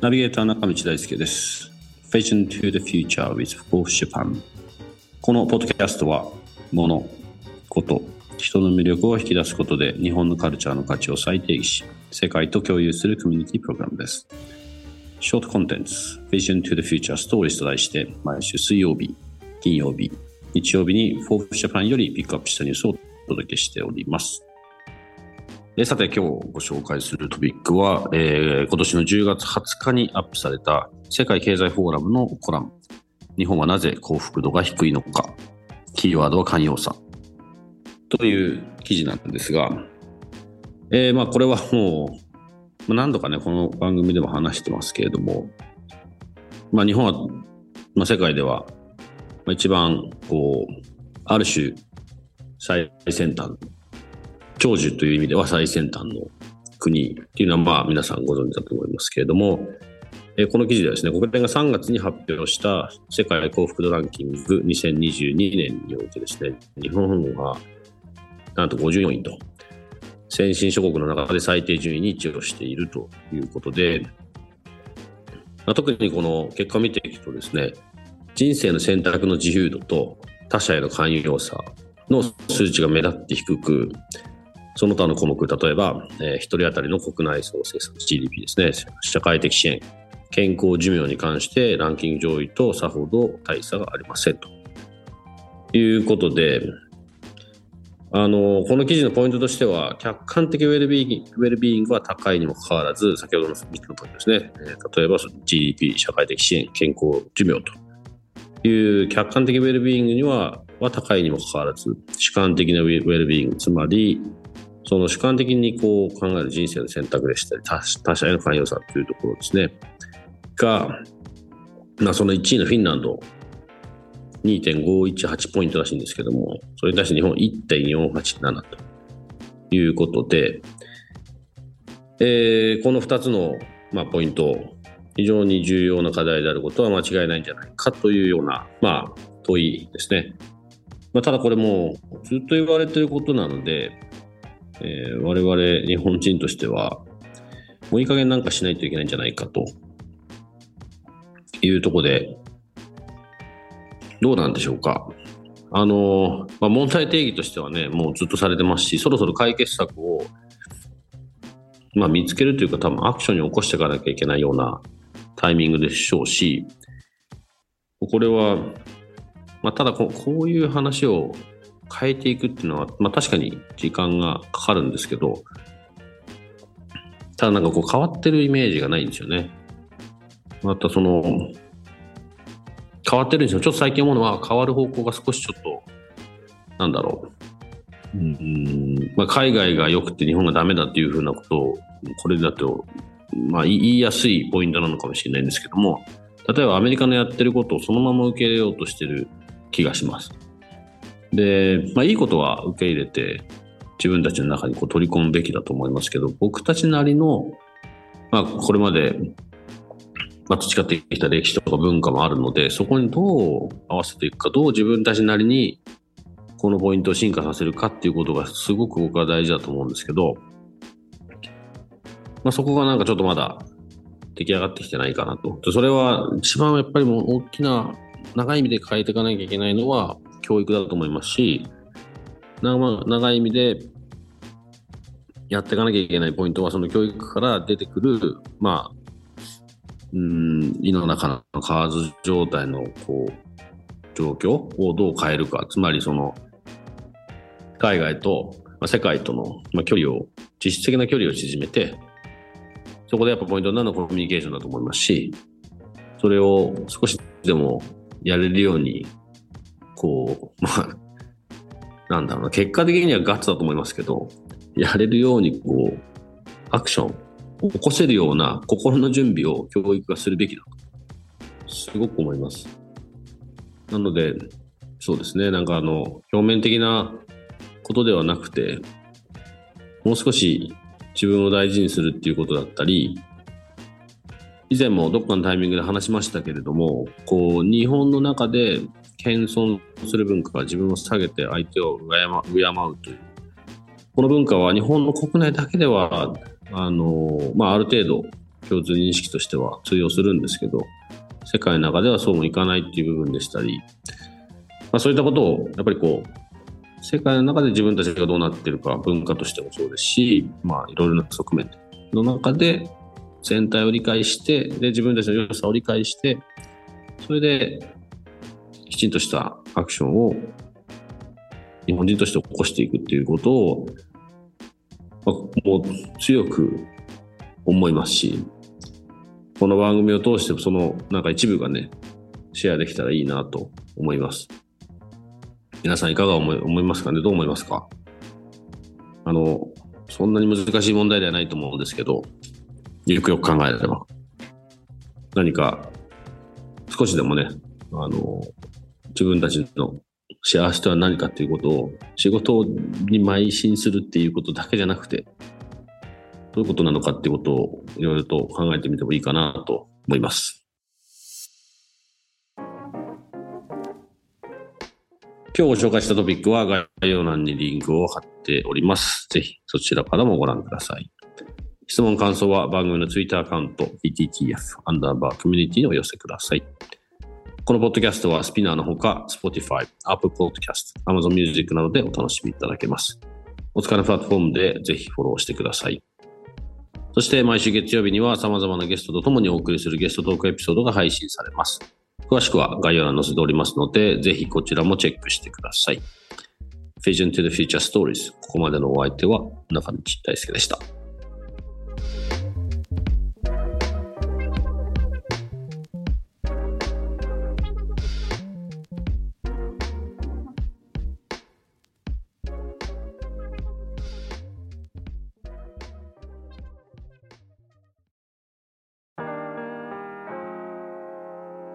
ナビゲーター中道大輔です。Vision to the Future with Fourth Japan このポッドキャストは物、こと、人の魅力を引き出すことで日本のカルチャーの価値を再定義し世界と共有するコミュニティプログラムです。ショートコンテンツ Vision to the Future Stories と題して毎週水曜日、金曜日、日曜日に Fourth Japan よりピックアップしたニュースをお届けしております。えさて今日ご紹介するトピックは、えー、今年の10月20日にアップされた世界経済フォーラムのコラム。日本はなぜ幸福度が低いのか。キーワードは寛容さという記事なんですが、えー、まあこれはもう何度かねこの番組でも話してますけれども、まあ、日本は、まあ、世界では一番こうある種最先端長寿という意味では最先端の国っていうのはまあ皆さんご存知だと思いますけれども、えこの記事ではですね、国連が3月に発表した世界幸福度ランキング2022年においてですね、日本はなんと54位と、先進諸国の中で最低順位に位置をしているということで、まあ、特にこの結果を見ていくとですね、人生の選択の自由度と他者への寛容さの数値が目立って低く、その他の項目、例えば、えー、1人当たりの国内総生産 GDP ですね、社会的支援、健康寿命に関してランキング上位とさほど大差がありません。ということで、あのこの記事のポイントとしては、客観的ウェルビーイングウェルビーイングは高いにもかかわらず、先ほどの3つのポイントですね、えー、例えば GDP、社会的支援、健康寿命と。いう客観的ウェルビーイングにはは高いにもかかわらず、主観的なウェルビーイング、つまりその主観的にこう考える人生の選択でしたり、他者への寛容さというところですね。が、まあ、その1位のフィンランド、2.518ポイントらしいんですけども、それに対して日本1.487ということで、えー、この2つの、まあ、ポイント、非常に重要な課題であることは間違いないんじゃないかというような、まあ、問いですね。まあ、ただこれもずっと言われてることなので、えー、我々日本人としては、もういい加減なんかしないといけないんじゃないかというところで、どうなんでしょうか。あの、まあ、問題定義としてはね、もうずっとされてますし、そろそろ解決策を、まあ、見つけるというか、多分アクションに起こしていかなきゃいけないようなタイミングでしょうし、これは、まあ、ただここういう話を変えていくっていうのは、まあ、確かに時間がかかるんですけど、ただなんかこう変わってるイメージがないんですよね。またその、変わってるんですよ。ちょっと最近思うのは変わる方向が少しちょっと、なんだろう。うん、まあ、海外が良くて日本がダメだっていうふうなことを、これだと、まあ、言いやすいポイントなのかもしれないんですけども、例えばアメリカのやってることをそのまま受け入れようとしてる気がします。で、まあ、いいことは受け入れて、自分たちの中にこう取り込むべきだと思いますけど、僕たちなりの、まあ、これまで、まあ、培ってきた歴史とか文化もあるので、そこにどう合わせていくか、どう自分たちなりにこのポイントを進化させるかっていうことがすごく僕は大事だと思うんですけど、まあ、そこがなんかちょっとまだ出来上がってきてないかなと。それは一番やっぱりもう大きな長い意味で変えていかなきゃいけないのは、教育だと思いますし、長い意味でやっていかなきゃいけないポイントは、その教育から出てくる、まあ、うん、胃の中の蛙状態のこう状況をどう変えるか、つまりその海外と、まあ、世界との、まあ、距離を、実質的な距離を縮めて、そこでやっぱポイントになるのはコミュニケーションだと思いますし、それを少しでもやれるようにこう、まあ、なんだろうな、結果的にはガッツだと思いますけど、やれるようにこう、アクションを起こせるような心の準備を教育がするべきだと、すごく思います。なので、そうですね、なんかあの、表面的なことではなくて、もう少し自分を大事にするっていうことだったり、以前もどっかのタイミングで話しましたけれども、こう、日本の中で謙遜する文化が自分を下げて相手を敬うという。この文化は日本の国内だけでは、あの、まあ、ある程度共通認識としては通用するんですけど、世界の中ではそうもいかないっていう部分でしたり、まあ、そういったことをやっぱりこう、世界の中で自分たちがどうなってるか文化としてもそうですし、まあ、いろいろな側面の中で全体を理解して、で、自分たちの良さを理解して、それで、きちんとしたアクションを日本人として起こしていくっていうことを、まあ、もう強く思いますし、この番組を通してそのなんか一部がね、シェアできたらいいなと思います。皆さんいかが思い思いますかね？どう思いますか？あの、そんなに難しい問題ではないと思うんですけど、よくよく考えれば。何か、少しでもね、あの、自分たちの幸せとは何かっていうことを、仕事に邁進するっていうことだけじゃなくて、どういうことなのかっていうことをいろいろと考えてみてもいいかなと思います。今日ご紹介したトピックは概要欄にリンクを貼っております。ぜひそちらからもご覧ください。質問、感想は番組のツイッターアカウント、PTTF アンダーバーコミュニティにお寄せください。このポッドキャストはスピナーのほか、Spotify、Apple Podcast、Amazon Music などでお楽しみいただけます。お疲れプラットフォームでぜひフォローしてください。そして毎週月曜日には様々なゲストと共にお送りするゲストトークエピソードが配信されます。詳しくは概要欄に載せておりますので、ぜひこちらもチェックしてください。Vision to the Future Stories。ここまでのお相手は中道大輔でした。